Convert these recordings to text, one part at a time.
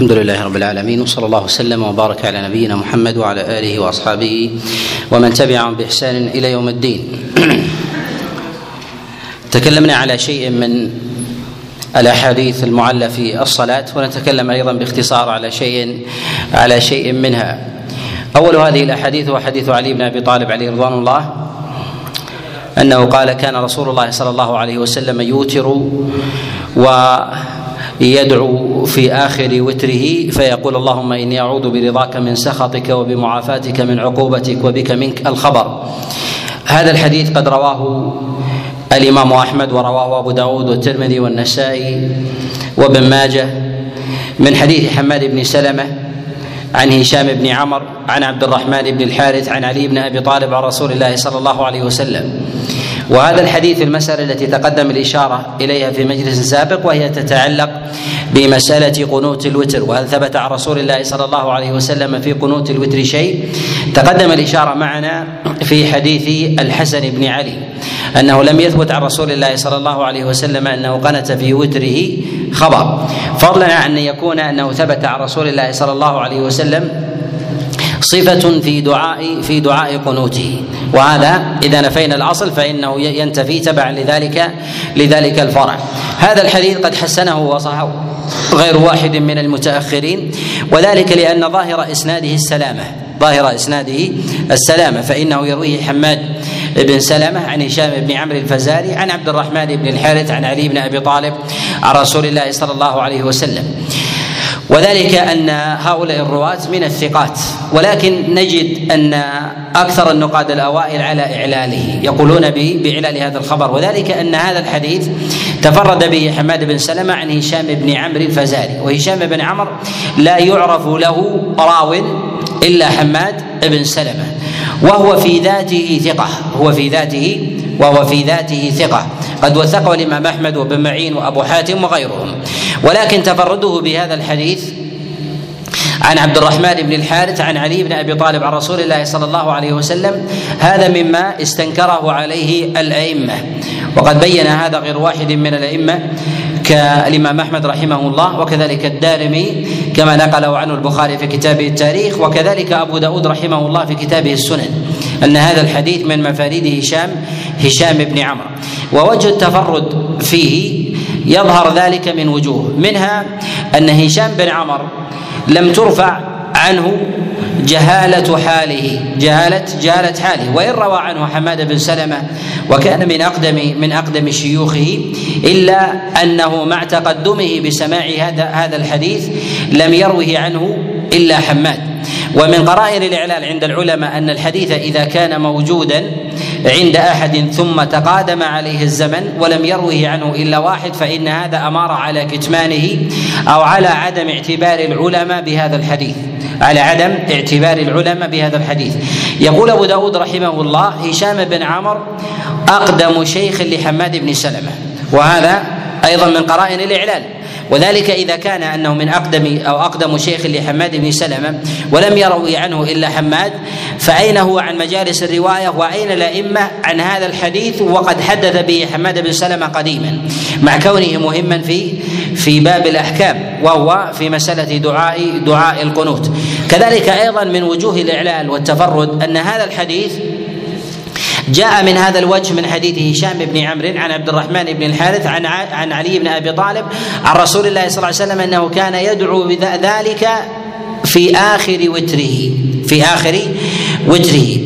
الحمد لله رب العالمين وصلى الله وسلم وبارك على نبينا محمد وعلى آله وأصحابه ومن تبعهم بإحسان إلى يوم الدين. تكلمنا على شيء من الأحاديث المعلة في الصلاة ونتكلم أيضا باختصار على شيء على شيء منها. أول هذه الأحاديث هو حديث علي بن أبي طالب عليه رضوان الله أنه قال كان رسول الله صلى الله عليه وسلم يوتر و يدعو في آخر وتره فيقول اللهم إني أعوذ برضاك من سخطك وبمعافاتك من عقوبتك وبك منك الخبر. هذا الحديث قد رواه الإمام أحمد ورواه أبو داود والترمذي والنسائي وابن ماجه من حديث حماد بن سلمة عن هشام بن عمر عن عبد الرحمن بن الحارث عن علي بن أبي طالب عن رسول الله صلى الله عليه وسلم. وهذا الحديث المسألة التي تقدم الإشارة إليها في مجلس سابق وهي تتعلق بمسألة قنوت الوتر. وهل ثبت عن رسول الله صلى الله عليه وسلم في قنوت الوتر شيء؟ تقدم الإشارة معنا في حديث الحسن بن علي أنه لم يثبت عن رسول الله صلى الله عليه وسلم أنه قنت في وتره خبر. فضلا عن أن يكون أنه ثبت عن رسول الله صلى الله عليه وسلم صفة في دعاء في دعاء قنوته. وهذا إذا نفينا الأصل فإنه ينتفي تبعا لذلك لذلك الفرع. هذا الحديث قد حسنه وصحه غير واحد من المتأخرين. وذلك لأن ظاهر إسناده السلامة. ظاهر إسناده السلامة. فإنه يرويه حماد بن سلمة عن هشام بن عمرو الفزاري عن عبد الرحمن بن الحارث عن علي بن أبي طالب عن رسول الله صلى الله عليه وسلم. وذلك أن هؤلاء الرواة من الثقات ولكن نجد أن أكثر النقاد الأوائل على إعلاله يقولون بإعلال هذا الخبر. وذلك أن هذا الحديث تفرد به حماد بن سلمة عن هشام بن عمرو الفزاري. وهشام بن عمرو لا يعرف له راو إلا حماد بن سلمة وهو في ذاته ثقة هو في ذاته وهو في ذاته ثقة. قد وثقه الإمام أحمد وابن معين وأبو حاتم وغيرهم. ولكن تفرده بهذا الحديث عن عبد الرحمن بن الحارث عن علي بن أبي طالب عن رسول الله صلى الله عليه وسلم هذا مما استنكره عليه الأئمة. وقد بين هذا غير واحد من الأئمة كالإمام أحمد رحمه الله وكذلك الدارمي كما نقله عنه البخاري في كتابه التاريخ وكذلك أبو داود رحمه الله في كتابه السنن. أن هذا الحديث من مفاريد هشام هشام بن عمرو. ووجه التفرد فيه يظهر ذلك من وجوه منها أن هشام بن عمر لم ترفع عنه جهالة حاله جهالة جهالة حاله. وإن روى عنه حماد بن سلمة وكان من أقدم من أقدم شيوخه إلا أنه مع تقدمه بسماع هذا هذا الحديث لم يروه عنه إلا حماد. ومن قرائن الاعلال عند العلماء أن الحديث إذا كان موجودا عند أحد ثم تقادم عليه الزمن ولم يروه عنه إلا واحد فإن هذا أمار على كتمانه أو على عدم اعتبار العلماء بهذا الحديث. على عدم اعتبار العلماء بهذا الحديث. يقول أبو داود رحمه الله هشام بن عمر أقدم شيخ لحماد بن سلمة. وهذا أيضا من قرائن الاعلال وذلك إذا كان أنه من أقدم أو أقدم شيخ لحماد بن سلمة ولم يروي عنه إلا حماد فأين هو عن مجالس الرواية وأين الأئمة عن هذا الحديث وقد حدث به حماد بن سلمة قديما؟ مع كونه مهما في في باب الأحكام وهو في مسألة دعاء دعاء القنوت. كذلك أيضا من وجوه الاعلال والتفرد أن هذا الحديث جاء من هذا الوجه من حديث هشام بن عمرو عن عبد الرحمن بن الحارث عن عن علي بن أبي طالب عن رسول الله صلى الله عليه وسلم أنه كان يدعو بذلك في آخر وتره في آخر وتره.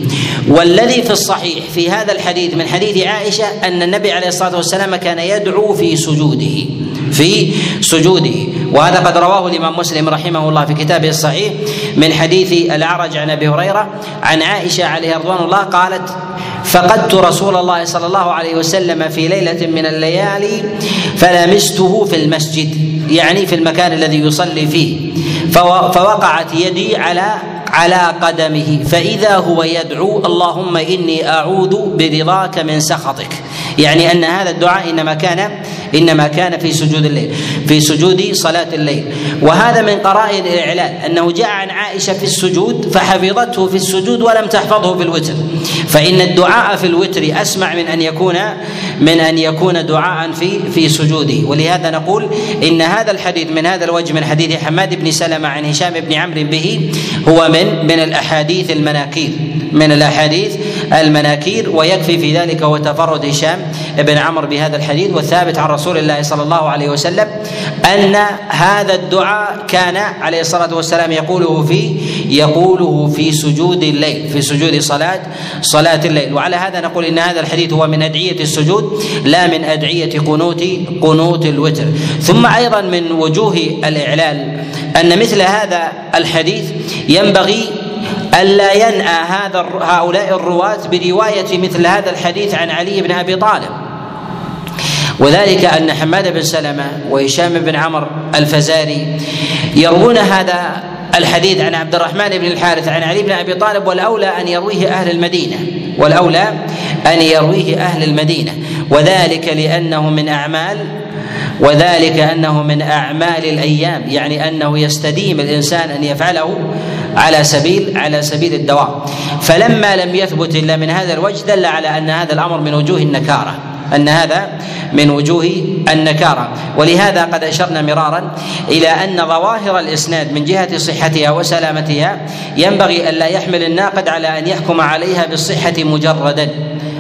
والذي في الصحيح في هذا الحديث من حديث عائشة أن النبي عليه الصلاة والسلام كان يدعو في سجوده في سجوده. وهذا قد رواه الإمام مسلم رحمه الله في كتابه الصحيح من حديث الأعرج عن أبي هريرة عن عائشة عليه رضوان الله قالت فقدت رسول الله صلى الله عليه وسلم في ليلة من الليالي فلمسته في المسجد يعني في المكان الذي يصلي فيه. فوقعت يدي على على قدمه. فإذا هو يدعو اللهم إني أعوذ برضاك من سخطك. يعني أن هذا الدعاء إنما كان إنما كان في سجود الليل في سجود صلاة الليل. وهذا من قرائن الإعلان أنه جاء عن عائشة في السجود فحفظته في السجود ولم تحفظه في الوتر. فإن الدعاء في الوتر أسمع من أن يكون من أن يكون دعاء في في سجوده. ولهذا نقول إن هذا الحديث من هذا الوجه من حديث حماد بن سلمة عن هشام بن عمرو به هو من من الأحاديث المناكير من الأحاديث المناكير ويكفي في ذلك هو تفرد هشام بن عمرو بهذا الحديث والثابت عن رسول الله صلى الله عليه وسلم أن هذا الدعاء كان عليه الصلاة والسلام يقوله في يقوله في سجود الليل في سجود صلاة صلاة الليل. وعلى هذا نقول إن هذا الحديث هو من أدعية السجود لا من أدعية قنوت قنوت الوتر. ثم أيضا من وجوه الإعلال أن مثل هذا الحديث ينبغي ألا ينأى هذا هؤلاء الرواة برواية مثل هذا الحديث عن علي بن أبي طالب. وذلك أن حماد بن سلمة وهشام بن عمرو الفزاري يروون هذا الحديث عن عبد الرحمن بن الحارث عن علي بن أبي طالب والأولى أن يرويه أهل المدينة. والأولى أن يرويه أهل المدينة. وذلك لأنه من أعمال وذلك أنه من أعمال الأيام يعني أنه يستديم الإنسان أن يفعله على سبيل على سبيل الدوام فلما لم يثبت إلا من هذا الوجه دل على أن هذا الأمر من وجوه النكارة. أن هذا من وجوه النكارة. ولهذا قد أشرنا مرارا إلى أن ظواهر الإسناد من جهة صحتها وسلامتها ينبغي الا يحمل الناقد على أن يحكم عليها بالصحة مجردا.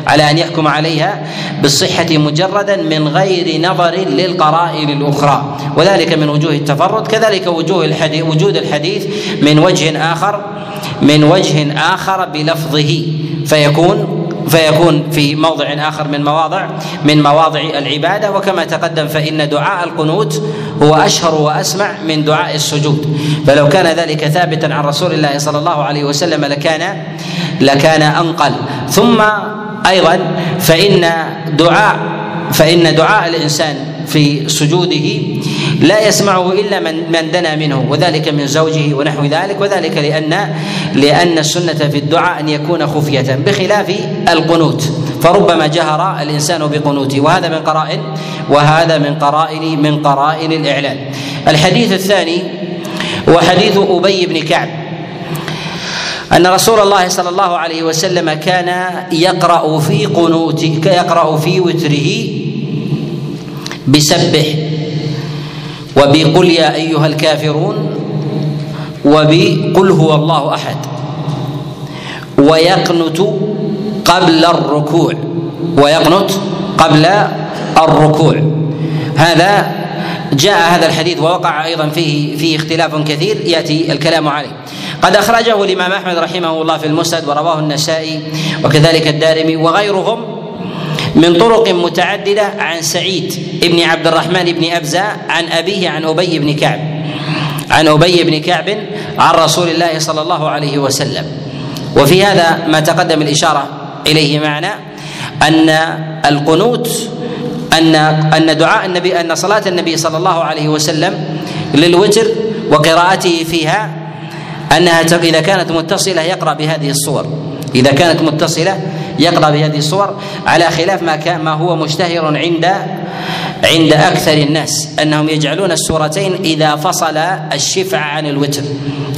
على أن يحكم عليها بالصحة مجردا من غير نظر للقرائن الأخرى. وذلك من وجوه التفرد كذلك وجوه الحديث وجود الحديث من وجه آخر من وجه آخر بلفظه. فيكون فيكون في موضع آخر من مواضع من مواضع العبادة. وكما تقدم فإن دعاء القنوت هو أشهر وأسمع من دعاء السجود. فلو كان ذلك ثابتا عن رسول الله صلى الله عليه وسلم لكان لكان أنقل. ثم أيضا فإن دعاء فإن دعاء الإنسان في سجوده لا يسمعه إلا من من دنا منه وذلك من زوجه ونحو ذلك وذلك لأن لأن السنة في الدعاء أن يكون خفية بخلاف القنوت فربما جهر الإنسان بقنوته وهذا من قرائن وهذا من قرائن من قرائن الإعلان. الحديث الثاني هو حديث أبي بن كعب. أن رسول الله صلى الله عليه وسلم كان يقرأ في قنوته يقرأ في وتره بسبح وبقل يا أيها الكافرون وبقل هو الله أحد ويقنت قبل الركوع ويقنت قبل الركوع. هذا جاء هذا الحديث ووقع أيضا فيه فيه اختلاف كثير يأتي الكلام عليه. قد أخرجه الإمام أحمد رحمه الله في المسند ورواه النسائي وكذلك الدارمي وغيرهم من طرق متعددة عن سعيد بن عبد الرحمن بن أبزة عن أبيه عن أبي بن كعب عن أبي بن كعب عن رسول الله صلى الله عليه وسلم. وفي هذا ما تقدم الإشارة إليه معنا أن القنوت أن أن دعاء النبي أن صلاة النبي صلى الله عليه وسلم للوتر وقراءته فيها أنها إذا كانت متصلة يقرأ بهذه الصور. إذا كانت متصلة يقرأ بهذه الصور على خلاف ما كان ما هو مشتهر عند عند أكثر الناس. أنهم يجعلون السورتين إذا فصل الشفع عن الوتر.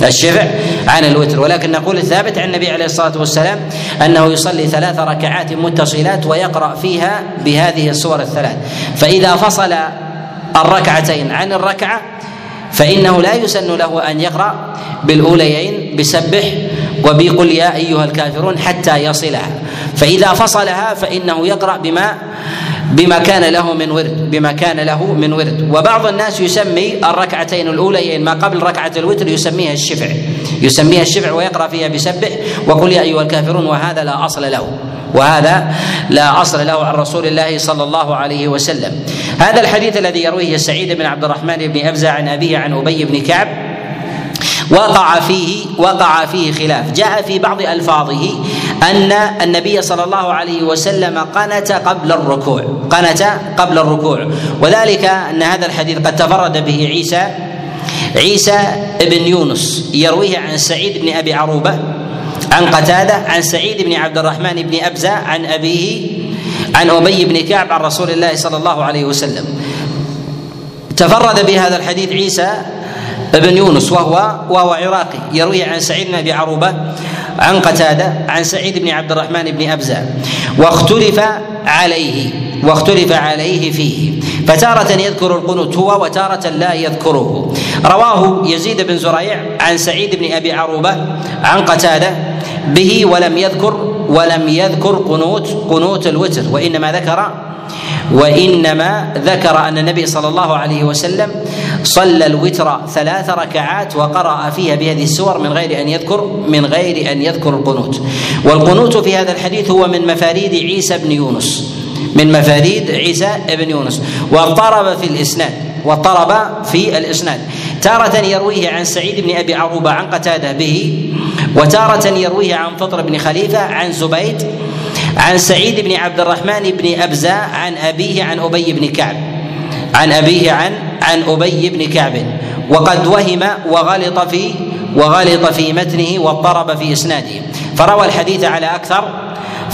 الشفع عن الوتر. ولكن نقول الثابت عن النبي عليه الصلاة والسلام أنه يصلي ثلاث ركعات متصلات ويقرأ فيها بهذه السور الثلاث. فإذا فصل الركعتين عن الركعة فإنه لا يسن له أن يقرأ بالأوليين بسبح وبقل يا أيها الكافرون حتى يصلها. فإذا فصلها فإنه يقرأ بما بما كان له من ورد بما كان له من ورد. وبعض الناس يسمي الركعتين الأوليين ما قبل ركعة الوتر يسميها الشفع. يسميها الشفع ويقرأ فيها بسبح وقل يا أيها الكافرون وهذا لا أصل له. وهذا لا أصل له عن رسول الله صلى الله عليه وسلم. هذا الحديث الذي يرويه سعيد بن عبد الرحمن بن ابزه عن أبيه عن أبي بن كعب وقع فيه وقع فيه خلاف. جاء في بعض ألفاظه أن النبي صلى الله عليه وسلم قنت قبل الركوع قنت قبل الركوع. وذلك أن هذا الحديث قد تفرد به عيسى عيسى بن يونس. يرويه عن سعيد بن أبي عروبة عن قتادة عن سعيد بن عبد الرحمن بن أبزة عن أبيه عن أبي بن كعب عن رسول الله صلى الله عليه وسلم. تفرد بهذا الحديث عيسى بن يونس وهو وهو عراقي يروي عن سعيد بن أبي عروبة عن قتادة عن سعيد بن عبد الرحمن بن أبزة. واختلف عليه واختلف عليه فيه. فتارة يذكر القنوت هو وتارة لا يذكره. رواه يزيد بن زريع عن سعيد بن أبي عروبة عن قتادة به ولم يذكر ولم يذكر قنوت قنوت الوتر. وإنما ذكر وإنما ذكر أن النبي صلى الله عليه وسلم صلى الوتر ثلاث ركعات وقرأ فيها بهذه السور من غير أن يذكر من غير أن يذكر القنوت. والقنوت في هذا الحديث هو من مفاريد عيسى بن يونس. من مفاريد عيسى بن يونس. واضطرب في الإسناد. واضطرب في الإسناد. تارة يرويه عن سعيد بن أبي عروبة عن قتادة به وتارة يرويه عن فطر بن خليفة عن زبيد عن سعيد بن عبد الرحمن بن أبزة عن أبيه عن أبي بن كعب عن أبيه عن عن أبي بن كعب. وقد وهم وغلط في وغلط في متنه واضطرب في إسناده. فروى الحديث على أكثر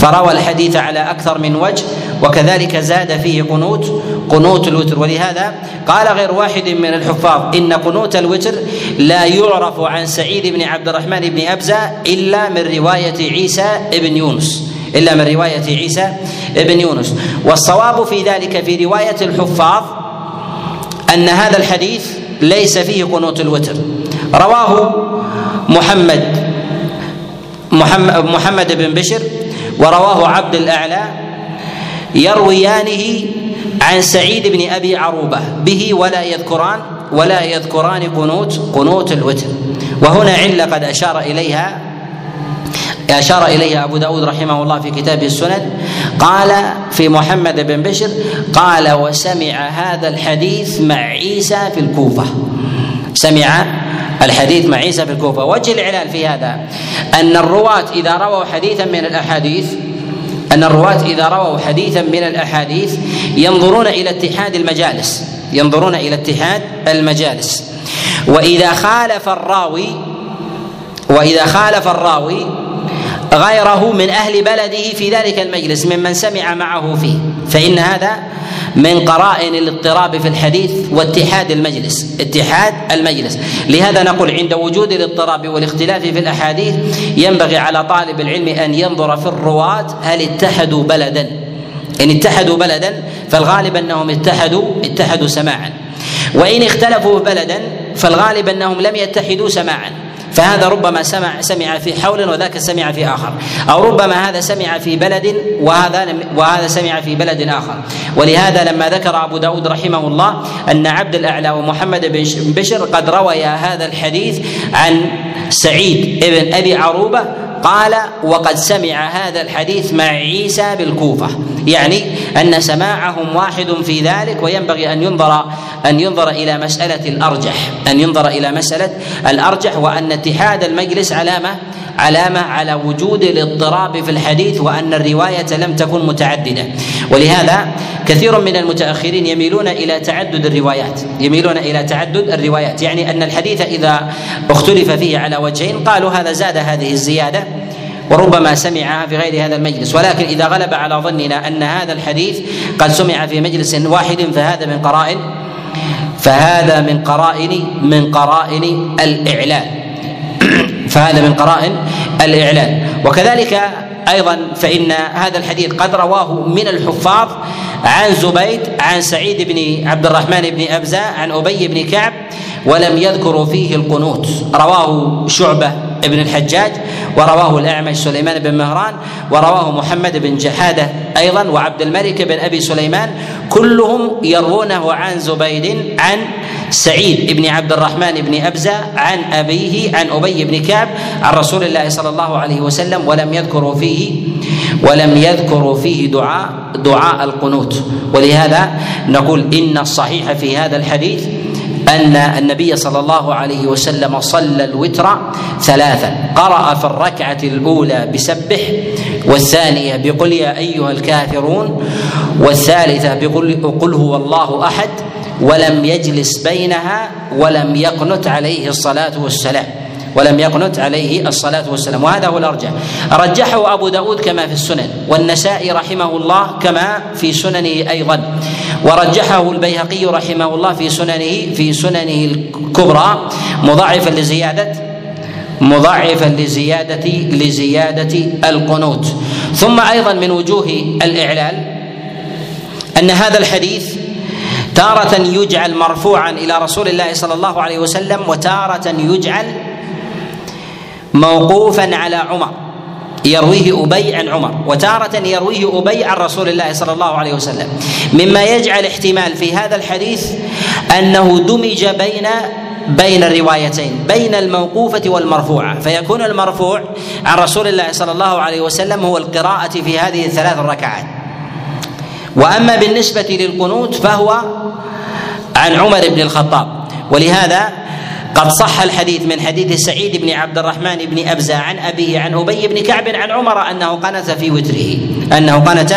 فروى الحديث على أكثر من وجه وكذلك زاد فيه قنوت قنوت الوتر. ولهذا قال غير واحد من الحفاظ إن قنوت الوتر لا يعرف عن سعيد بن عبد الرحمن بن أبزة إلا من رواية عيسى بن يونس. إلا من رواية عيسى بن يونس. والصواب في ذلك في رواية الحفاظ أن هذا الحديث ليس فيه قنوت الوتر. رواه محمد, محمد بن بشر ورواه عبد الأعلى يرويانه عن سعيد بن أبي عروبة. به ولا يذكران ولا يذكران قنوت قنوت الوتر. وهنا علة قد أشار اليها أشار إليها أبو داود رحمه الله في كتابه السنن. قال في محمد بن بشر قال وسمع هذا الحديث مع عيسى في الكوفة. سمع الحديث مع عيسى في الكوفة. وجه الإعلان في هذا أن الرواة إذا رووا حديثا من الأحاديث أن الرواة إذا رووا حديثا من الأحاديث ينظرون إلى اتحاد المجالس ينظرون إلى اتحاد المجالس. وإذا خالف الراوي وإذا خالف الراوي غيره من أهل بلده في ذلك المجلس ممن سمع معه فيه. فإن هذا من قرائن الاضطراب في الحديث واتحاد المجلس اتحاد المجلس. لهذا نقول عند وجود الاضطراب والاختلاف في الأحاديث ينبغي على طالب العلم أن ينظر في الرواة هل اتحدوا بلدا. إن اتحدوا بلدا فالغالب أنهم اتحدوا اتحدوا سماعا. وإن اختلفوا بلدا فالغالب أنهم لم يتحدوا سماعا. فهذا ربما سمع سمع في حول وذاك سمع في آخر. أو ربما هذا سمع في بلد وهذا وهذا سمع في بلد آخر. ولهذا لما ذكر أبو داود رحمه الله أن عبد الأعلى ومحمد بن بشر قد رويا هذا الحديث عن سعيد بن أبي عروبة قال وقد سمع هذا الحديث مع عيسى بالكوفة. يعني أن سماعهم واحد في ذلك وينبغي أن ينظر أن ينظر إلى مسألة الأرجح أن ينظر إلى مسألة الأرجح وأن اتحاد المجلس علامه علامة على وجود الاضطراب في الحديث وأن الرواية لم تكن متعددة. ولهذا كثير من المتأخرين يميلون إلى تعدد الروايات. يميلون إلى تعدد الروايات. يعني أن الحديث إذا اختلف فيه على وجهين قالوا هذا زاد هذه الزيادة وربما سمعها في غير هذا المجلس. ولكن إذا غلب على ظننا أن هذا الحديث قد سمع في مجلس واحد فهذا من قرائن فهذا من قرائن من قرائن الاعلان فهذا من قرائن الإعلان. وكذلك أيضا فإن هذا الحديث قد رواه من الحفاظ عن زبيد عن سعيد بن عبد الرحمن بن أبزة عن أبي بن كعب ولم يذكروا فيه القنوت. رواه شعبة. بن الحجاج ورواه الأعمش سليمان بن مهران ورواه محمد بن جحادة أيضا وعبد الملك بن أبي سليمان كلهم يروونه عن زبيد عن سعيد بن عبد الرحمن بن أبزة عن أبيه عن أبي بن كعب عن رسول الله صلى الله عليه وسلم ولم يذكروا فيه ولم يذكروا فيه دعاء دعاء القنوت. ولهذا نقول إن الصحيح في هذا الحديث أن النبي صلى الله عليه وسلم صلى الوتر ثلاثا قرأ في الركعة الأولى بسبح والثانية بقل يا أيها الكافرون والثالثة بقل قل هو الله أحد ولم يجلس بينها ولم يقنت عليه الصلاة والسلام. ولم يقنت عليه الصلاة والسلام. وهذا هو الأرجح. رجحه أبو داود كما في السنن والنسائي رحمه الله كما في سننه أيضا. ورجحه البيهقي رحمه الله في سننه في سننه الكبرى مضاعفا لزيادة مضاعفا لزيادة لزيادة القنوت. ثم أيضا من وجوه الإعلال أن هذا الحديث تارة يجعل مرفوعا إلى رسول الله صلى الله عليه وسلم وتارة يجعل موقوفا على عمر. يرويه أبي عن عمر وتارة يرويه أبي عن رسول الله صلى الله عليه وسلم. مما يجعل احتمال في هذا الحديث أنه دمج بين بين الروايتين بين الموقوفة والمرفوعة. فيكون المرفوع عن رسول الله صلى الله عليه وسلم هو القراءة في هذه الثلاث الركعات. وأما بالنسبة للقنوت فهو عن عمر بن الخطاب. ولهذا قد صح الحديث من حديث سعيد بن عبد الرحمن بن أبزة عن أبيه عن أبي بن كعب عن عمر أنه قنت في وتره أنه قنت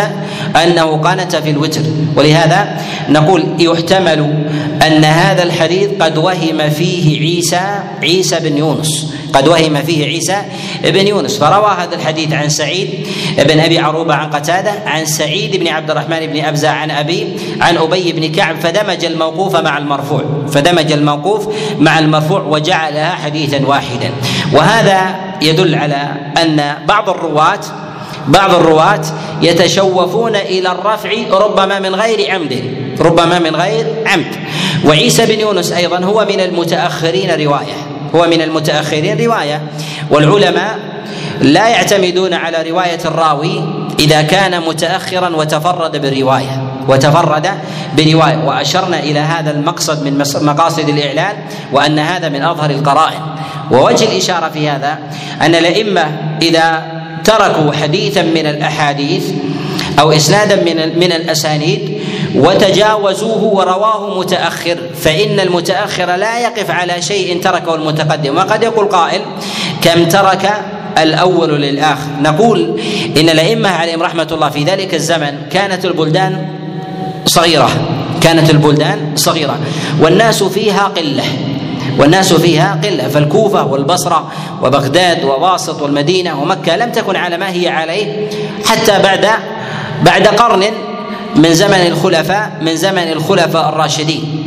أنه قنت في الوتر. ولهذا نقول يحتمل أن هذا الحديث قد وهم فيه عيسى عيسى بن يونس. قد وهم فيه عيسى بن يونس. فروى هذا الحديث عن سعيد بن أبي عروبة عن قتادة عن سعيد بن عبد الرحمن بن أبزة عن أبي عن أبي بن كعب فدمج الموقوف مع المرفوع فدمج الموقوف مع المرفوع. وجعلها حديثا واحدا. وهذا يدل على أن بعض الرواة بعض الرواة يتشوفون إلى الرفع ربما من غير عمد. ربما من غير عمد. وعيسى بن يونس أيضا هو من المتأخرين رواية. هو من المتأخرين رواية. والعلماء لا يعتمدون على رواية الراوي إذا كان متاخرا وتفرد بالرواية. وتفرد برواية. وأشرنا إلى هذا المقصد من مقاصد الإعلان وأن هذا من أظهر القرائن. ووجه الإشارة في هذا أن الأئمة إذا تركوا حديثا من الأحاديث أو اسنادا من من الأسانيد وتجاوزوه ورواه متأخر فإن المتأخر لا يقف على شيء تركه المتقدم. وقد يقول قائل كم ترك الأول للآخر؟ نقول إن الأئمة عليهم رحمة الله في ذلك الزمن كانت البلدان صغيرة. كانت البلدان صغيرة. والناس فيها قلة. والناس فيها قلة. فالكوفة والبصرة وبغداد وواسط والمدينة ومكة لم تكن على ما هي عليه حتى بعد بعد قرن من زمن الخلفاء من زمن الخلفاء الراشدين.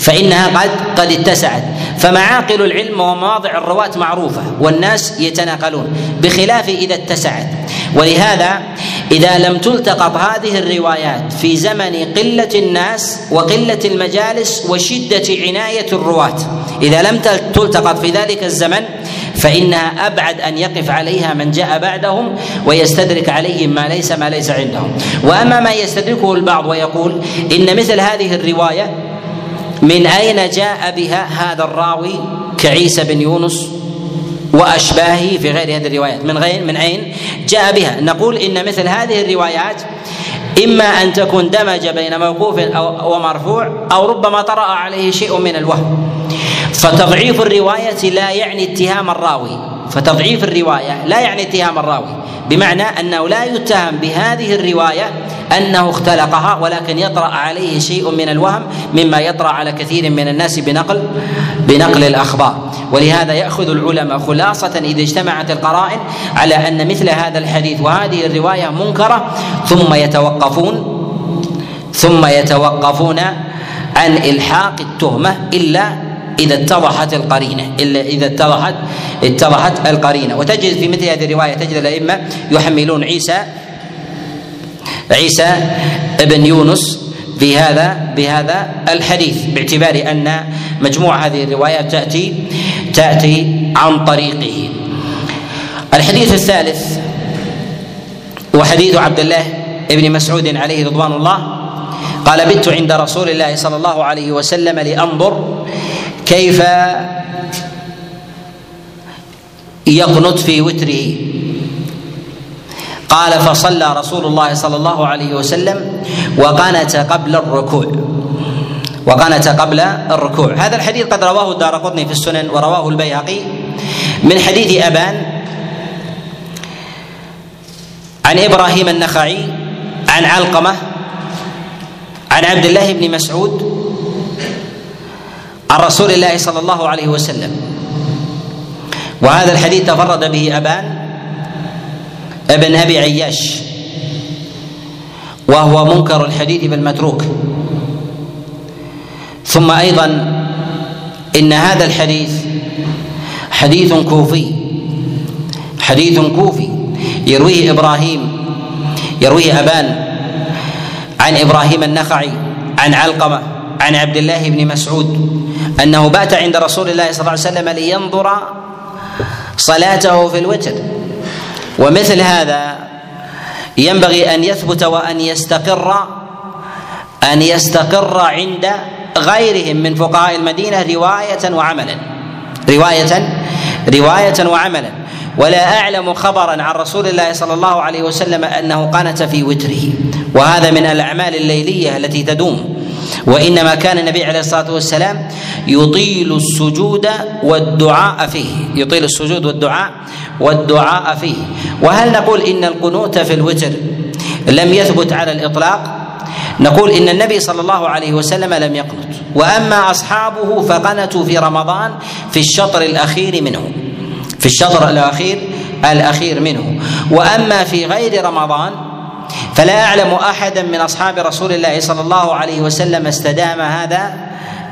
فإنها قد قد اتسعت. فمعاقل العلم ومواضع الرواة معروفة. والناس يتناقلون. بخلاف إذا اتسعت. ولهذا إذا لم تلتقط هذه الروايات في زمن قلة الناس وقلة المجالس وشدة عناية الرواة إذا لم تلتقط في ذلك الزمن فإنها أبعد أن يقف عليها من جاء بعدهم ويستدرك عليهم ما ليس ما ليس عندهم. وأما ما يستدركه البعض ويقول إن مثل هذه الرواية من أين جاء بها هذا الراوي كعيسى بن يونس؟ وأشباهه في غير هذه الروايات. من غير من أين؟ جاء بها. نقول إن مثل هذه الروايات إما أن تكون دمج بين موقوف أو ومرفوع أو ربما طرأ عليه شيء من الوهم. فتضعيف الرواية لا يعني اتهام الراوي. فتضعيف الرواية لا يعني اتهام الراوي. بمعنى أنه لا يتهم بهذه الرواية أنه اختلقها ولكن يطرأ عليه شيء من الوهم مما يطرأ على كثير من الناس بنقل بنقل الأخبار. ولهذا يأخذ العلماء خلاصة إذا اجتمعت القرائن على أن مثل هذا الحديث وهذه الرواية منكرة ثم يتوقفون ثم يتوقفون عن إلحاق التهمة إلا إذا اتضحت القرينة إلا إذا اتضحت اتضحت القرينة. وتجد في مثل هذه الرواية تجد الأئمة يحملون عيسى عيسى ابن يونس في هذا بهذا الحديث باعتبار أن مجموع هذه الروايات تاتي تأتي عن طريقه. الحديث الثالث وحديث عبد الله بن مسعود عليه رضوان الله قال بت عند رسول الله صلى الله عليه وسلم لأنظر كيف يقنت في وتره قال فصلى رسول الله صلى الله عليه وسلم وقنت قبل الركوع. وقنت قبل الركوع. هذا الحديث قد رواه الدار قطني في السنن ورواه البيهقي. من حديث أبان عن إبراهيم النخعي عن علقمة عن عبد الله بن مسعود عن رسول الله صلى الله عليه وسلم. وهذا الحديث تفرد به أبان ابن أبي عياش وهو منكر الحديث بالمتروك. ثم أيضا إن هذا الحديث حديث كوفي حديث كوفي يرويه إبراهيم يرويه أبان عن إبراهيم النخعي عن علقمة عن عبد الله بن مسعود أنه بات عند رسول الله صلى الله عليه وسلم لينظر صلاته في الوتر. ومثل هذا ينبغي أن يثبت وأن يستقر أن يستقر عند غيرهم من فقهاء المدينة رواية وعملا. رواية رواية وعملا. ولا أعلم خبرا عن رسول الله صلى الله عليه وسلم أنه قنت في وتره. وهذا من الأعمال الليلية التي تدوم. وإنما كان النبي عليه الصلاة والسلام يطيل السجود والدعاء فيه. يطيل السجود والدعاء والدعاء فيه. وهل نقول إن القنوت في الوتر لم يثبت على الإطلاق؟ نقول إن النبي صلى الله عليه وسلم لم يقنت. وأما أصحابه فقنتوا في رمضان في الشطر الأخير منه. في الشطر الاخير الأخير منه. وأما في غير رمضان فلا اعلم أحدا من أصحاب رسول الله صلى الله عليه وسلم استدام هذا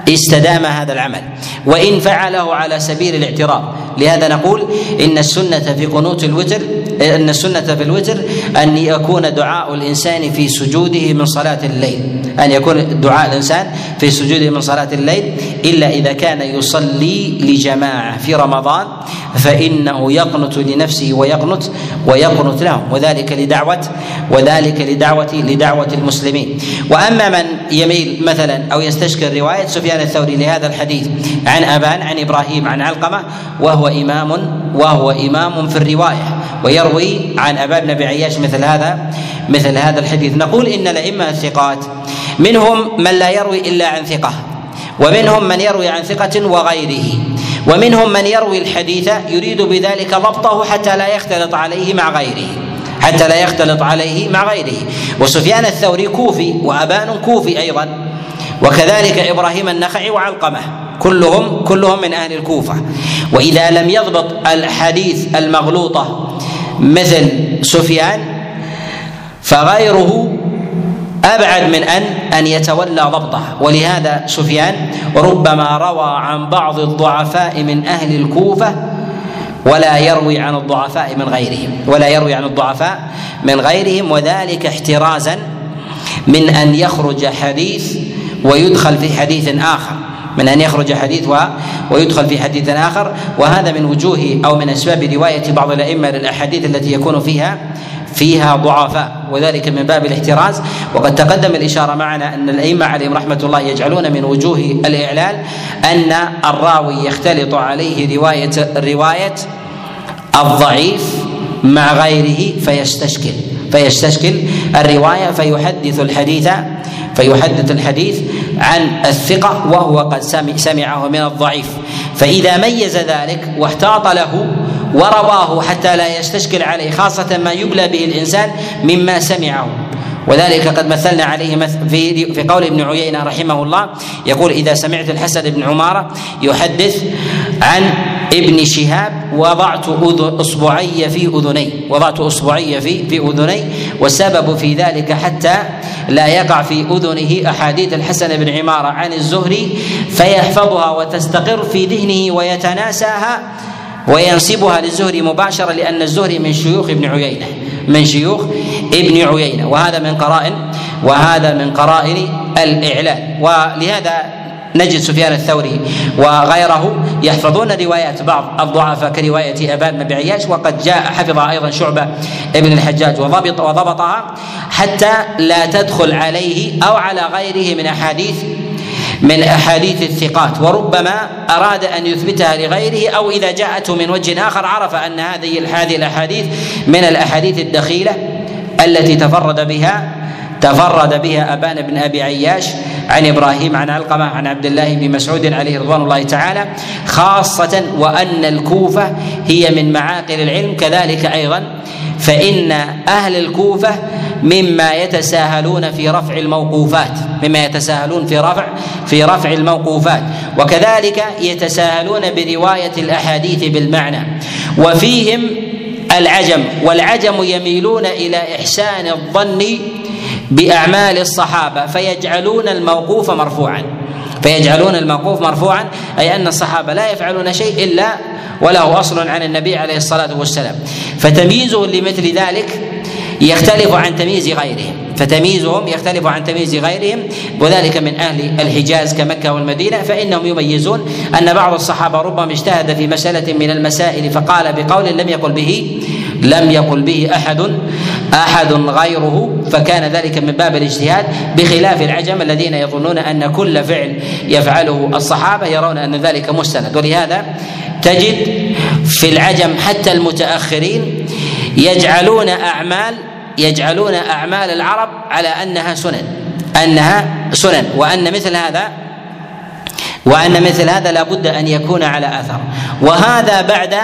استدام هذا العمل. وإن فعله على سبيل الاعتراض. لهذا نقول إن السنة في قنوت الوتر إن السنة في الوتر أن يكون دعاء الإنسان في سجوده من صلاة الليل. أن يكون دعاء الإنسان في سجوده من صلاة الليل إلا إذا كان يصلي لجماعة في رمضان فإنه يقنت لنفسه ويقنت ويقنت لهم. وذلك لدعوة وذلك لدعوة لدعوة المسلمين. وأما من يميل مثلا أو يستشكل رواية سفيان الثوري لهذا الحديث عن أبان عن إبراهيم عن علقمة وهو إمام وهو إمام في الرواية ويروي عن أبان بن ابي عياش مثل هذا مثل هذا الحديث. نقول إن الأئمة الثقات منهم من لا يروي إلا عن ثقة ومنهم من يروي عن ثقة وغيره ومنهم من يروي الحديث يريد بذلك ضبطه حتى لا يختلط عليه مع غيره حتى لا يختلط عليه مع غيره. وسفيان الثوري كوفي وأبان كوفي أيضا وكذلك إبراهيم النخعي وعلقمة كلهم كلهم من أهل الكوفة. وإذا لم يضبط الحديث المغلوطة مثل سفيان فغيره أبعد من ان أن يتولى ضبطه. ولهذا سفيان ربما روى عن بعض الضعفاء من أهل الكوفة ولا يروي عن الضعفاء من غيرهم. ولا يروي عن الضعفاء من غيرهم وذلك احترازا من أن يخرج حديث ويدخل في حديث آخر. من أن يخرج حديث ويدخل في حديث آخر. وهذا من وجوه أو من أسباب رواية بعض الأئمة للأحاديث التي يكون فيها فيها ضعفاء وذلك من باب الاحتراز. وقد تقدم الإشارة معنا أن الأئمة عليهم رحمة الله يجعلون من وجوه الاعلال أن الراوي يختلط عليه روايه رواية الضعيف مع غيره فيستشكل فيستشكل الرواية فيحدث الحديث فيحدث الحديث عن الثقة وهو قد سمعه من الضعيف. فإذا ميز ذلك واحتاط له ورواه حتى لا يستشكل عليه خاصة ما يبلى به الإنسان مما سمعه. وذلك قد مثلنا عليه في في قول ابن عيينة رحمه الله يقول إذا سمعت الحسن بن عمارة يحدث عن ابن شهاب وضعت أصبعي في أذني وضعت أصبعي في في أذني والسبب في ذلك حتى لا يقع في أذنه أحاديث الحسن بن عمارة عن الزهري فيحفظها وتستقر في ذهنه ويتناساها وينسبها للزهري مباشرة لأن الزهري من شيوخ ابن عيينة. من شيوخ ابن عيينة. وهذا من قرائن وهذا من قرائن الإعلان ولهذا نجد سفيان الثوري وغيره يحفظون روايات بعض الضعفاء كرواية أبان بن عياش وقد جاء حفظها أيضا شعبة ابن الحجاج وضبط وضبطها حتى لا تدخل عليه أو على غيره من أحاديث من أحاديث الثقات وربما أراد أن يثبتها لغيره أو إذا جاءته من وجه آخر عرف أن هذه هذه الأحاديث من الأحاديث الدخيلة التي تفرد بها تفرد بها أبان بن أبي عياش عن إبراهيم عن علقمة عن عبد الله بن مسعود عليه رضوان الله تعالى خاصة وأن الكوفة هي من معاقل العلم كذلك أيضا فإن أهل الكوفة مما يتساهلون في رفع الموقوفات مما يتساهلون في رفع في رفع الموقوفات. وكذلك يتساهلون برواية الأحاديث بالمعنى. وفيهم العجم والعجم يميلون إلى إحسان الظن بأعمال الصحابة فيجعلون الموقوف مرفوعا. فيجعلون الموقوف مرفوعا أي أن الصحابة لا يفعلون شيء إلا وله أصل عن النبي عليه الصلاة والسلام. فتمييزه لمثل ذلك يختلف عن تمييز غيرهم. فتمييزهم يختلف عن تمييز غيرهم وذلك من أهل الحجاز كمكة والمدينة فإنهم يميزون أن بعض الصحابة ربما اجتهد في مسألة من المسائل فقال بقول لم يقل به لم يقل به أحد أحد غيره. فكان ذلك من باب الاجتهاد بخلاف العجم الذين يظنون أن كل فعل يفعله الصحابة يرون أن ذلك مستند. ولهذا تجد في العجم حتى المتأخرين يجعلون أعمال يجعلون أعمال العرب على أنها سنن أنها سنن وأن مثل هذا وأن مثل هذا لابد أن يكون على أثر. وهذا بعد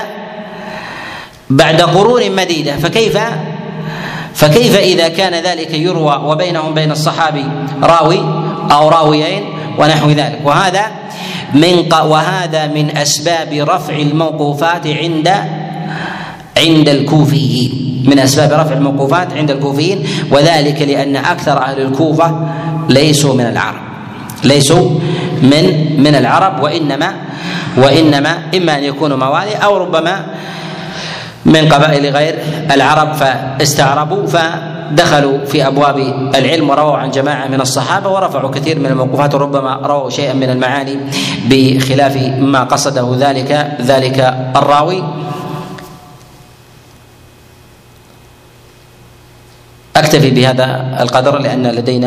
بعد قرون مديدة. فكيف فكيف إذا كان ذلك يروى وبينهم بين الصحابي راوي أو راويين ونحو ذلك؟ وهذا من وهذا من أسباب رفع الموقوفات عند عند الكوفيين. من أسباب رفع الموقوفات عند الكوفيين وذلك لأن أكثر أهل الكوفة ليسوا من العرب. ليسوا من من العرب وإنما وإنما إما أن يكونوا موالي أو ربما من قبائل غير العرب فاستعربوا فدخلوا في أبواب العلم ورووا عن جماعة من الصحابة ورفعوا كثير من الموقوفات وربما رووا شيئا من المعاني بخلاف ما قصده ذلك ذلك الراوي. اكتفي بهذا القدر لأن لدينا